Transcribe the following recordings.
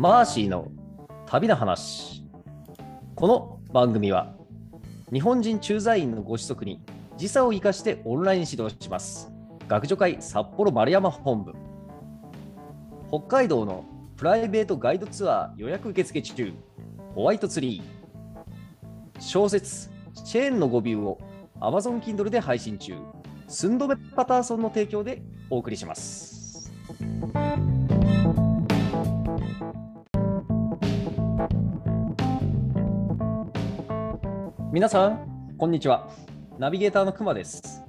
マーシーの旅の話。この番組は日本人駐在員のご子息に時差を生かしてオンライン指導します。学助会札幌丸山本部。北海道のプライベートガイドツアー予約受付中。ホワイトツリー。小説チェーンの語尾を Amazon Kindle で配信中。スンドメパターソンの提供でお送りします。皆さん、こんにちは。ナビゲーターのくまです。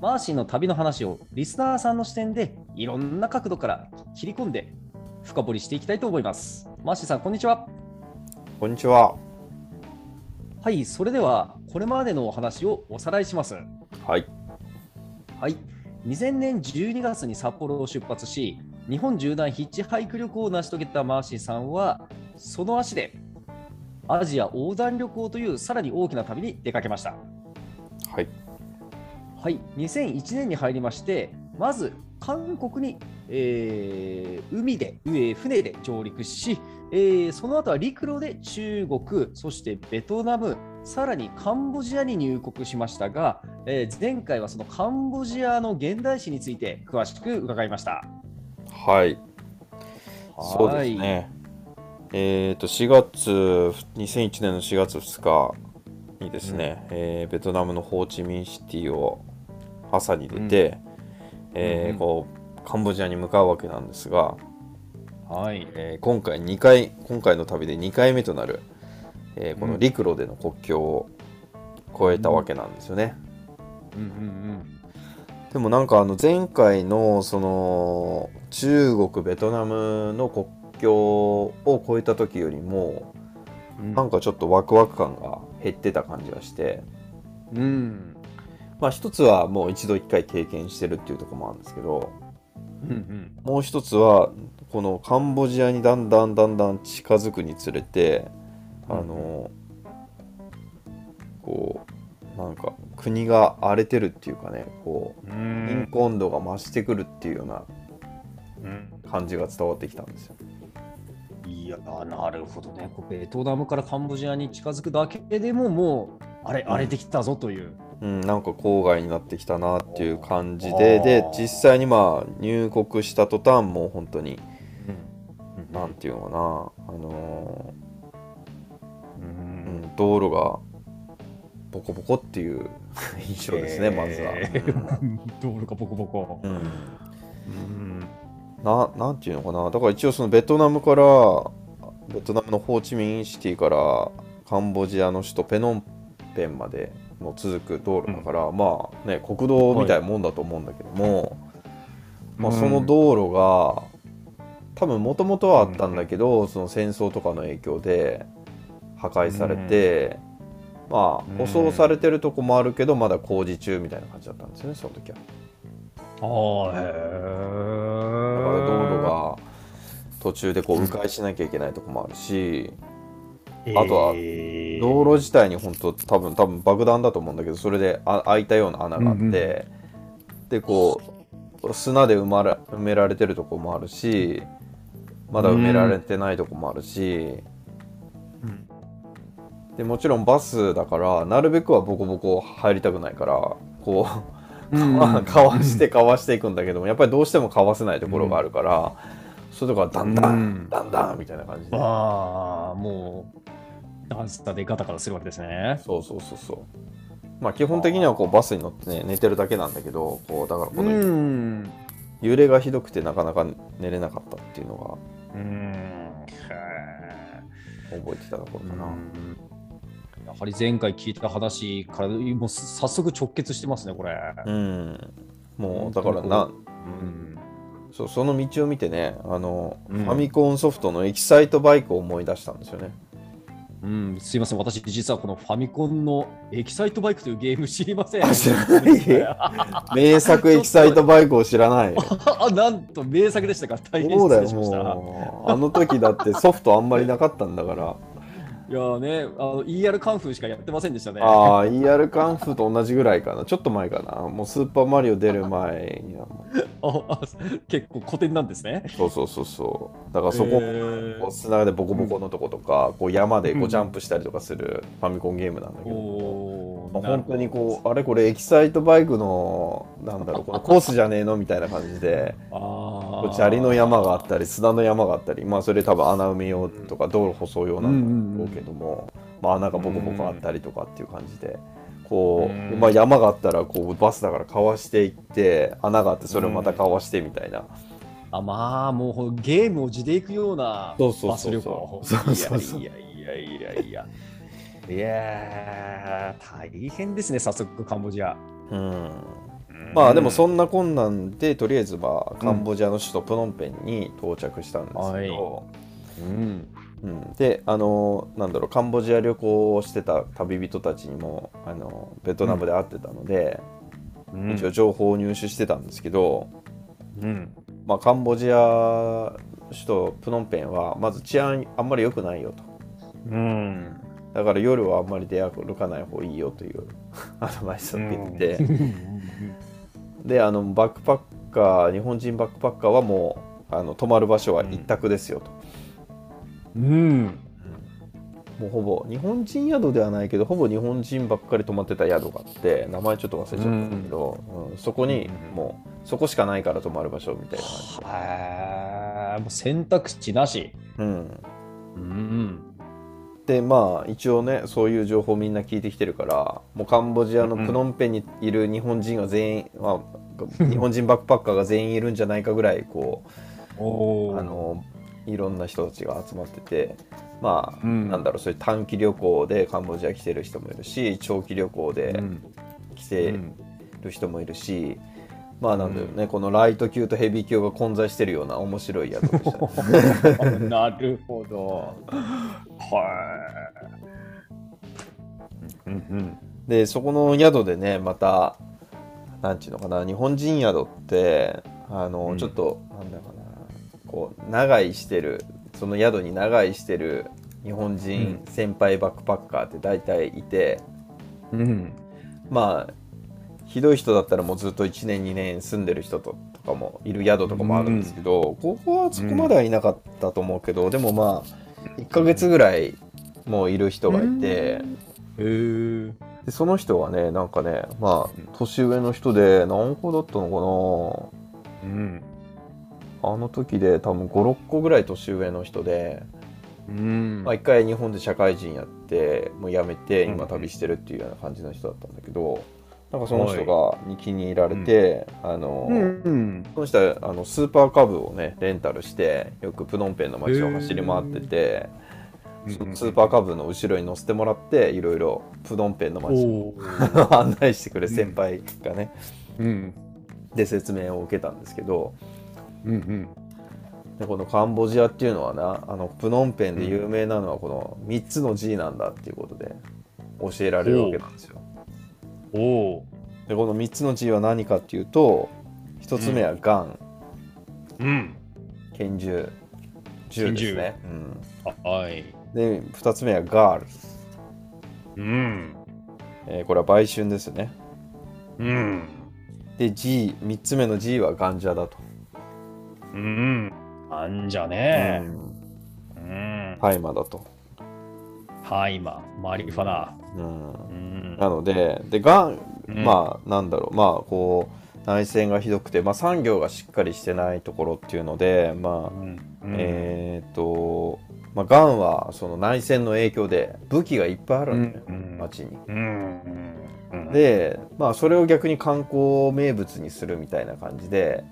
マーシーの旅の話をリスナーさんの視点でいろんな角度から切り込んで深掘りしていきたいと思います。マーシーさん、こんにちは。こんにちは。はい、それではこれまでのお話をおさらいします。はい。はい、2000年12月に札幌を出発し、日本縦断ヒッチハイク旅行を成し遂げたマーシーさんは、その足でアジア横断旅行というさらに大きな旅に出かけました。はい。はい、2001年に入りまして、まず韓国に、えー海で、えー船で上陸し、えーその後は陸路で中国、そしてベトナム、さらにカンボジアに入国しましたが、えー前回はそのカンボジアの現代史について詳しく伺いました。はい。そうですね。えっ、と、4月、2001年の4月2日にですね、えーベトナムのホーチミンシティを朝に出て、えーうんこう、カンボジアに向かうわけなんですが、はい。えー今回2回、今回の旅で2回目となる、えーこの陸路での国境を越えたわけなんですよね。うんうん。でもなんかあの前回のその中国ベトナムの国境を越えた時よりもうん。なんかちょっとワクワク感が減ってた感じがしてうん。まあ一つはもう一度一回経験してるっていうところもあるんですけどうんうんもう一つはこのカンボジアにだんだんだんだん近づくにつれてあのこうなんか国が荒れてるっていうかねこうう貧ん困度が増してくるっていうようなうん感じが伝わってきたんですよ。いやなるほどね。こうベトナムからカンボジアに近づくだけでももうあれ荒れてきたぞという。うん、なんか郊外になってきたなっていう感じでであー。実際にまあ入国した途端もう本当にうん。なんていうのかな、あのうーうん。ん、道路がボコボコっていう印象ですね、まずは。えー 道路がボコボコ。うん。うんななんていうのかな。だから一応そのベトナムからベトナムのホーチミンシティからカンボジアの首都ペノンペンまでも続く道路だから、まあね国道みたいなもんだと思うんだけども、まあ、その道路が多分もともとはあったんだけど、その戦争とかの影響で破壊されて、まうん。あ舗装されてるとこもあるけどまだ工事中みたいな感じだったんですよねその時は。あーへー。だから道路が途中でこう迂回しなきゃいけないとこもあるし、あとはえー道路自体に本当多分多分爆弾だと思うんだけどそれであ開いたような穴があって、うんうん。でこう砂で埋まら埋められてるとこもあるしまだ埋められてないとこもあるし、うん。でもちろんバスだからなるべくはボコボコ入りたくないからこうかわしてかわしていくんだけどもやっぱりどうしてもかわせないところがあるから、そういうとこはだんだん、うん。だんだんみたいな感じで。ああもうダンスタでガタガタするわけですね。そうそうそうそう。まあ基本的にはこうバスに乗ってね寝てるだけなんだけどこうだからこのん。揺れがひどくてなかなか寝れなかったっていうのうん。が覚えてたところかな、やはり前回聞いた話からもう早速直結してますねこれ。うんもうだからなうん。そうその道を見てねあの、うんファミコンソフトのエキサイトバイクを思い出したんですよねうん、すいません、私、実はこのファミコンのエキサイトバイクというゲーム知りません。あ知らない 名作エキサイトバイクを知らない あ、なんと名作でしたか。大変失礼しました。もうあの時だってソフトあんまりなかったんだからいやーね、あの ER カンフーしかやってませんでしたね。ああ ER カンフーと同じぐらいかな。ちょっと前かな。もうスーパーマリオ出る前にはもう。ああ結構古典なんですね。そうそうそうそう。だからそこ、へー。砂でボコボコのとことか、こう山でこううんジャンプしたりとかするファミコンゲームなんだけど、まあ、本当にこうあれこれエキサイトバイクのなんだろうこのコースじゃねえのみたいな感じで あ砂利の山があったり砂の山があったりまあそれ多分穴埋め用とか道路舗装用なんだろうけども、まあ、穴がボコボコあったりとかっていう感じで。こううん。まあ、山があったらこうバスだからかわしていって穴があってそれをまたかわしてみたいな、あまあもうゲームを地で行くようなそうそうバス旅そう。そう行。そうそうそう。いやいやいやいやいや。いやー大変ですね早速カンボジア。うん。まあでもそんな困難でとりあえずまあんカンボジアの首都プノンペンに到着したんですけど、はい。うん。うん、であのなんだろうカンボジア旅行をしてた旅人たちにもあのベトナムで会ってたので、うん。一応情報を入手してたんですけど、うん。まあ、カンボジア首都プノンペンはまず治安あんまり良くないよと。うんだから夜はあんまり出歩かない方がいいよという アドバイスを受けて。て、であのバックパッカー日本人バックパッカーはもうあの泊まる場所は一択ですよと、うん。もうほぼ日本人宿ではないけどほぼ日本人ばっかり泊まってた宿があって名前ちょっと忘れちゃったんだけど、うん。そこにうん。もうそこしかないから泊まる場所みたいな感じ。で、へーもう選択肢なし。うん、うんでまあ一応ねそういう情報みんな聞いてきてるからもうカンボジアのプノンペンにいる日本人は全員、まあ、日本人バックパッカーが全員いるんじゃないかぐらいこうあのいろんな人たちが集まっててまあ、うん。なんだろうそういう短期旅行でカンボジア来てる人もいるし長期旅行でうん。来てうんる人もいるし、まあなんだろうね、このライト級とヘビー級が混在してるような面白い宿でした、ね、なるほど。はい。うんうん。でそこの宿でねまたなんていうのかな日本人宿ってあの、うん。ちょっとなんだろうなこう長居してるその宿に長居してる日本人先輩バックパッカーって大体いて、うん。まあひどい人だったらもうずっと1年2年住んでる人ととかもいる宿とかもあるんですけど、ここはそこまではいなかったと思うけど、でもまあ1ヶ月ぐらいもういる人がいて、へえ。でその人はねなんかねまあ年上の人で何個だったのうん。かなあの時で多分56個ぐらい年上の人で、うんまあ、1回日本で社会人やってもう辞めてうん今旅してるっていうような感じの人だったんだけどなんかその人がに気に入られて、あの、うん。その人はあのスーパーカブをねレンタルしてよくプノンペンの街を走り回ってて、スーパーカブの後ろに乗せてもらっていろいろプノンペンの街を 案内してくれる先輩がね、うん。で説明を受けたんですけどうんうん。でこのカンボジアっていうのはなあのプノンペンで有名なのはこの3つの G なんだっていうことで教えられるわけなんですよ。おおでこの3つの G は何かっていうと1つ目はガン、ー。うん。拳銃銃ですね。あはい。うん、で2つ目はガール、うん。えーこれは売春ですね。うん。で G3 つ目の G はガンジャだと。うん。あんじゃうね。んうん。大麻だと。はい、今、マリファナ。うんうん。なので、で、がん、うんまあ、なんだろう、まあ、こう、内戦がひどくて、まあ、産業がしっかりしてないところっていうので、まあ、うん。えーっと、まあ、がんは、その内戦の影響で、武器がいっぱいあるん。だよ、うん。街に。うん。うん、で、まあ、それを逆に観光名物にするみたいな感じで、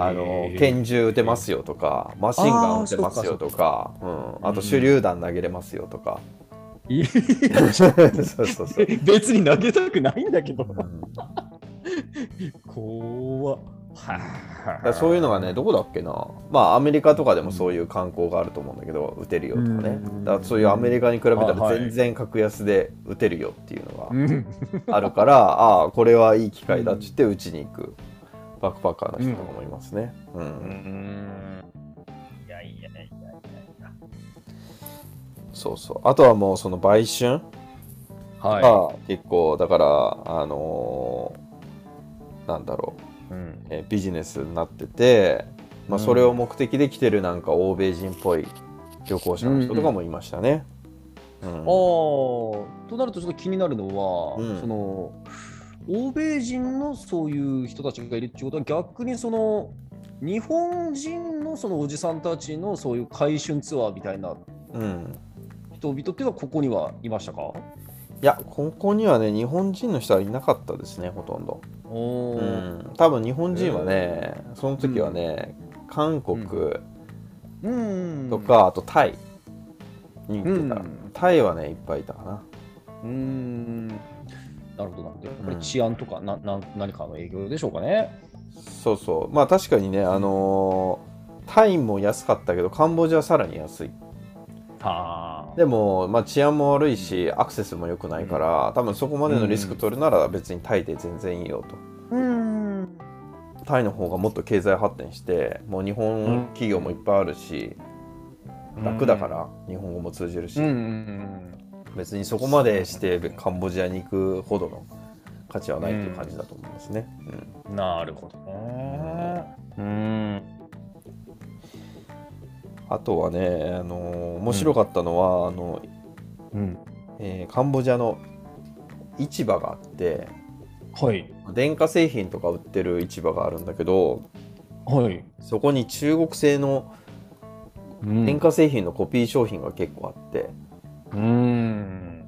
あの拳銃撃てますよとかマシンガン撃てますよとかうん、あと手榴弾投げれますよとか、い。そうそうそう、別に投げたくないんだけど。うん。怖っ。そういうのがねどこだっけな。まあアメリカとかでもそういう観光があると思うんだけど撃てるよとかね。うん。だからそういうアメリカに比べたら全然格安で撃てるよっていうのうん。があるから ああこれはいい機会だっつって撃ちに行く。バックパッカーの人とかもいますね、うん。うん。いやいやいやいやいや。そうそう。あとはもうその売春はが結構だからあのーなんだろううん。えービジネスになってて、まあ、うん。それを目的で来てるなんか欧米人っぽい旅行者の人とかもいましたね。うん。ああとなるとちょっと気になるのは、うん。その欧米人のそういう人たちがいるっていうことは逆にその日本人のそのおじさんたちのそういう回春ツアーみたいなうん。人々っていうのはここにはいましたか？いやここにはね日本人の人はいなかったですねほとんど。おうーん、多分日本人はね、その時はね、韓国うん。とか、あとタイに行ってた、うん。タイはねいっぱいいたかな。うーん。なるほどなやっぱりうん。治安とかなな何かの影響でしょうかね。そうそう。まあ確かにねあのータイも安かったけどカンボジアはさらに安い。はあでも、まあ、治安も悪いしアクセスも良くないから、多分そこまでのリスク取るなら別にタイで全然いいよと。うん。タイの方がもっと経済発展してもう日本企業もいっぱいあるし、楽だから日本語も通じるし、うん。うん別にそこまでしてカンボジアに行くほどの価値はないっていう感じだと思いますね。うん。うんなるほどね。うんあとはね、あのー面白かったのは、あのうん。えーカンボジアの市場があってはい。電化製品とか売ってる市場があるんだけどはい。そこに中国製の電化製品のコピー商品が結構あって、うん。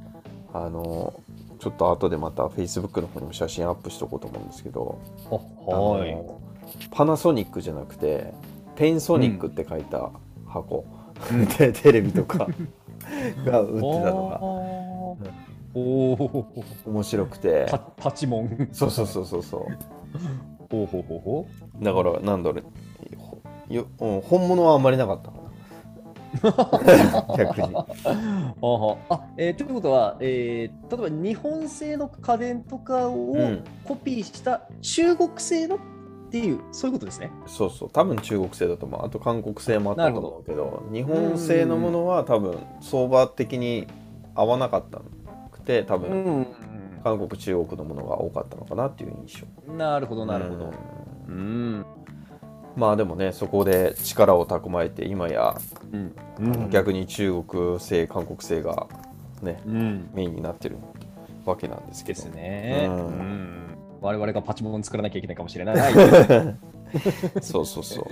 あのーちょっと後でまた Facebook の方にも写真アップしとこうと思うんですけど、あはい。パナソニックじゃなくてペンソニックって書いた箱、でテレビとか。が売ってたのがおお面白くて。パパチモン。そうそうそうそうそう。ほうほうほうほだからなんだろう。ほよ、うん、本物はあんまりなかったかな。逆に。うあは。あえーということは、えー例えば日本製の家電とかをうん。コピーした中国製のっていうそういうことですね。そうそう。多分中国製だと思う。あと韓国製もあったと思うけど日本製のものは多分相場的に合わなかったくて多分ん。韓国中国のものが多かったのかなっていう印象。なるほどなるほど。うん。うんまあでもねそこで力を蓄えて今やうん。逆に中国製韓国製がねうん。メインになってるわけなんですけど。ですね、ううんん我々がパチモン作らなきゃいけないかもしれない。そうそうそう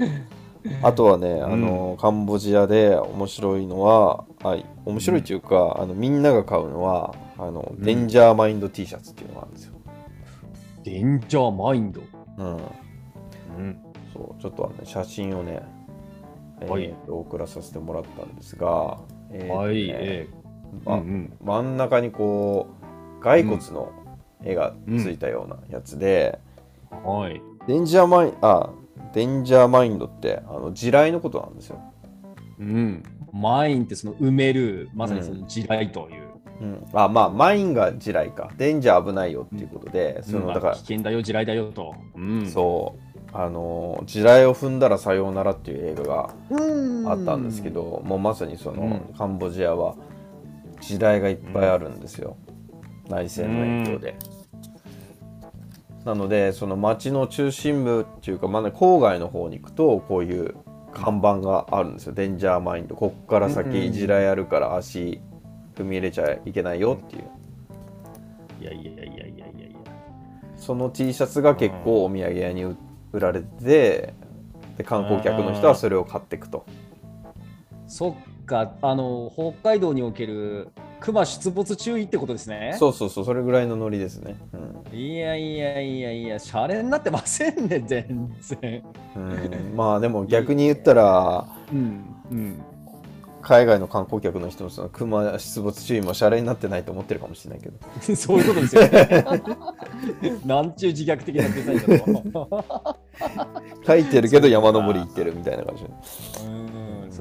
あとはね、あのカンボジアで面白いのはあ面白いっていうか、あのみんなが買うのはあの、んデンジャーマインド T シャツっていうのがあるんですよ、 danger mine？うん、うん。そうちょっとあの、ね、写真をね、えーはいと送らさせてもらったんですが、えーとねはい。えまうんうん真ん中にこう骸骨の絵がついたようなやつで、はい。 danger mine あ danger mine ってあの地雷のことなんですよ、うん。マインってその埋める、まさにその地雷という。うん、あまあマインが地雷かデンジャー危ないよっていうことで、そうんのだから危険だよ、地雷だよと。うん。そうあの地雷を踏んだらさようならっていう映画がうんあったんですけ。ど、もうまさにその、うんカンボジアは地雷がいっぱいあるんですよ、内戦の影響で、なのでその街の中心部っていうか、まあね、郊外の方に行くとこういう看板があるんですよ、デンジャーマインド。こっからうん先地雷あるから足踏み入れちゃいけないよっていう。いやいやいやいやいやいや。いや。その T シャツが結構お土産屋に売売られててで観光客の人はそれを買っていくと。そっか、あの、北海道における熊出没注意ってことですね。そうそうそうそれぐらいのノリですね、うんいやいやいやいや、シャレになってませんね、全然。うんまあでも逆に言ったらうん。うん。海外の観光客の人もその熊出没注意もシャレになってないと思ってるかもしれないけど そういうことですよね。なんちゅう自虐的なデザインだと。書いてるけど山登り行ってるみたいな感じうん、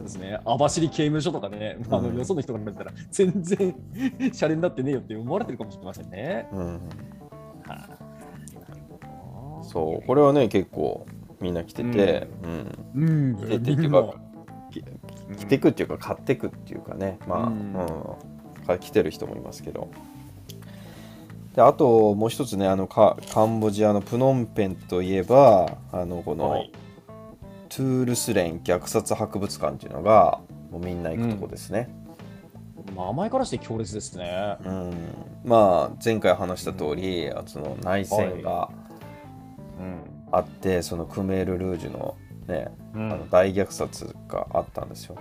ですね。網走刑務所とかね、あのうんよその人から見たら、全然シャレになってねえよって思われてるかもしれませんね。うん。はそうこれはね結構みんな来てて、うん。うん、来ててっていうかき着てくっていうか買ってくっていうかね。まあ、ううん。んか来てる人もいますけど。であともう一つねあのカカンボジアのプノンペンといえばあのこの、はいトゥールスレン虐殺博物館っていうのがもうみんな行くとこですね。名前からして強烈ですね。うんまあ前回話した通り、その内戦がうん。あって、そのクメール・ルージュのね、うあの大虐殺があったんですよ。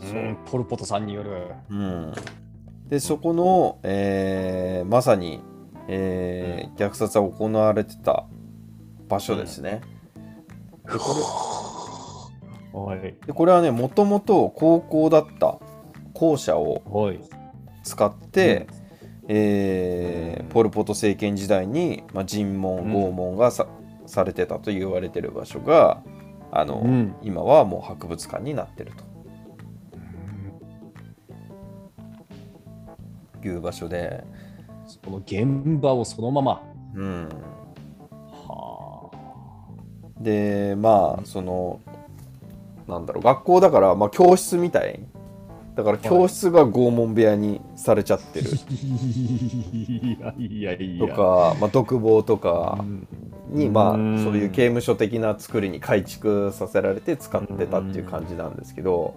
うん、ポル・ポトさんによる。うん、でそこの、えーまさに、えー虐殺が行われてた場所ですね。でこはい。れはねもともと高校だった校舎をはい。使って、えーポル・ポト政権時代に、まあ、尋問うん拷問がさ,、されてたと言われてる場所があの、うん今はもう博物館になってるという場所で、その現場をそのまま。うん、はでまあそのなんだろう学校だから、まあ、教室みたい。だから教室が拷問部屋にされちゃってる。いやいやいとか、まあ、独房とかうん。に、まあ、うん。そういう刑務所的な作りに改築させられて使ってたっていう感じなんですけど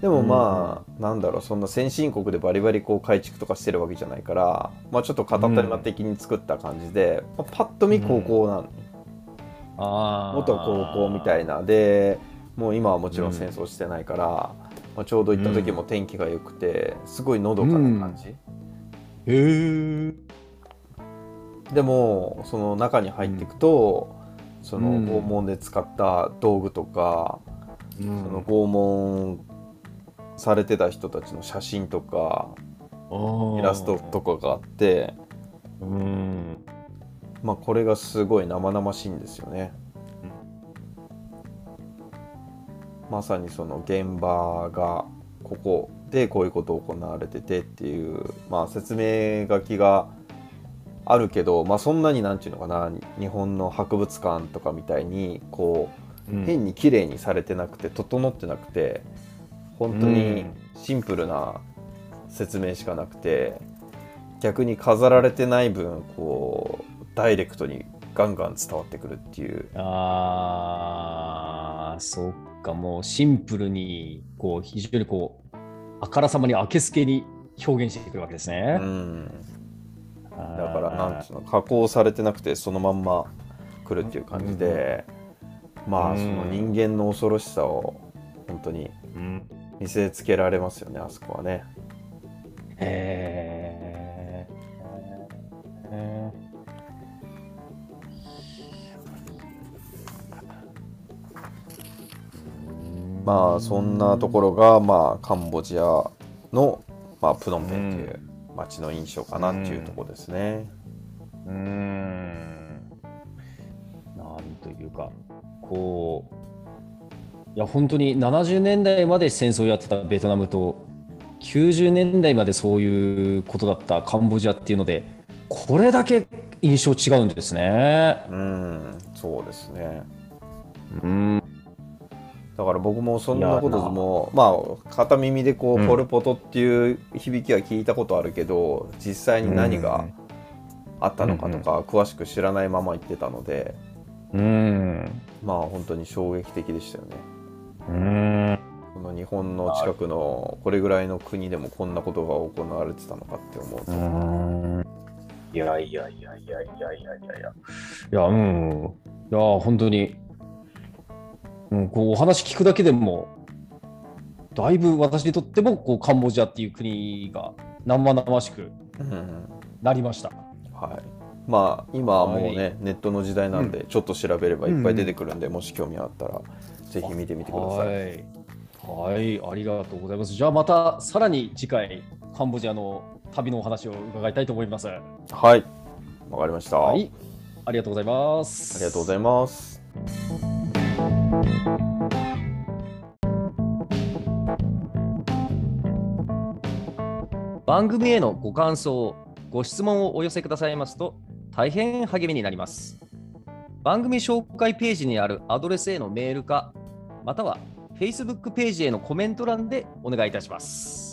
でもまあなんだろうそんな先進国でバリバリこう改築とかしてるわけじゃないから、まあ、ちょっと片手間的に作った感じで、まあ、パッと見高校なの、元高校みたいな。でもう今はもちろん戦争してないから、まあ、ちょうど行った時も天気が良くてすごいのどかな感じ、へえ。でもその中に入っていくと、そのうん。拷問で使った道具とか、そその拷問されてた人たちの写真とかイラストとかがあって、うん。まあ、これがすごい生々しいんですよね。まさにその現場がここでこういうことを行われててっていう、まあ、説明書きがあるけど、まあ、そんなになんていうのかな日本の博物館とかみたいにこう変に綺麗にされてなくて整ってなくて本当にシンプルな説明しかなくて逆に飾られてない分こうダイレクトにガンガン伝わってくるっていう。ああ、そっか、もうシンプルに、こう、非常にこう、あからさまに明けすけに表現してくるわけですね。う。ん。だだからなんつうの加工されてなくてそのまんま来るっていう感じで、まあうん。その人間の恐ろしさを本当にうん、見せつけられますよねあそこはね。へまあそんなところがまあカンボジアの、まあ、プノンペンっていう街の印象かなっていうところですね。うーんなんというか、こう、いや、本当に70年代まで戦争をやってたベトナムと、90年代までそういうことだったカンボジアっていうので、これだけ印象違うんですね。うんそうですね。うん。だから僕もそんなこといやもまあ片耳でこう、うんポル・ポトっていう響きは聞いたことあるけど実際に何があったのかとか詳しく知らないまま言ってたので、うん。まあ本当に衝撃的でしたよね。うん。この日本の近くのこれぐらいの国でもこんなことが行われてたのかって思うと、うんいやいやいやいやいやいやいやいや。いや、うん。いや、本当に、うん、こうお話聞くだけでも、だいぶ私にとってもこうカンボジアっていう国が生々しくうんなりました。はい、まあ今はもうね、はいネットの時代なんでちょっと調べればいっぱい出てくるんで、もし興味あったらぜひ見てみてください。はい。はい、ありがとうございます。じゃあまたさらに次回、カンボジアの旅のお話を伺いたいと思います。ははい、わかりました、あい。ありがとうございます。りがとうございます。番組へのご感想、ご質問をお寄せくださいますと大変励みになります。番組紹介ページにあるアドレスへのメールか、または Facebook ページへのコメント欄でお願いいたします。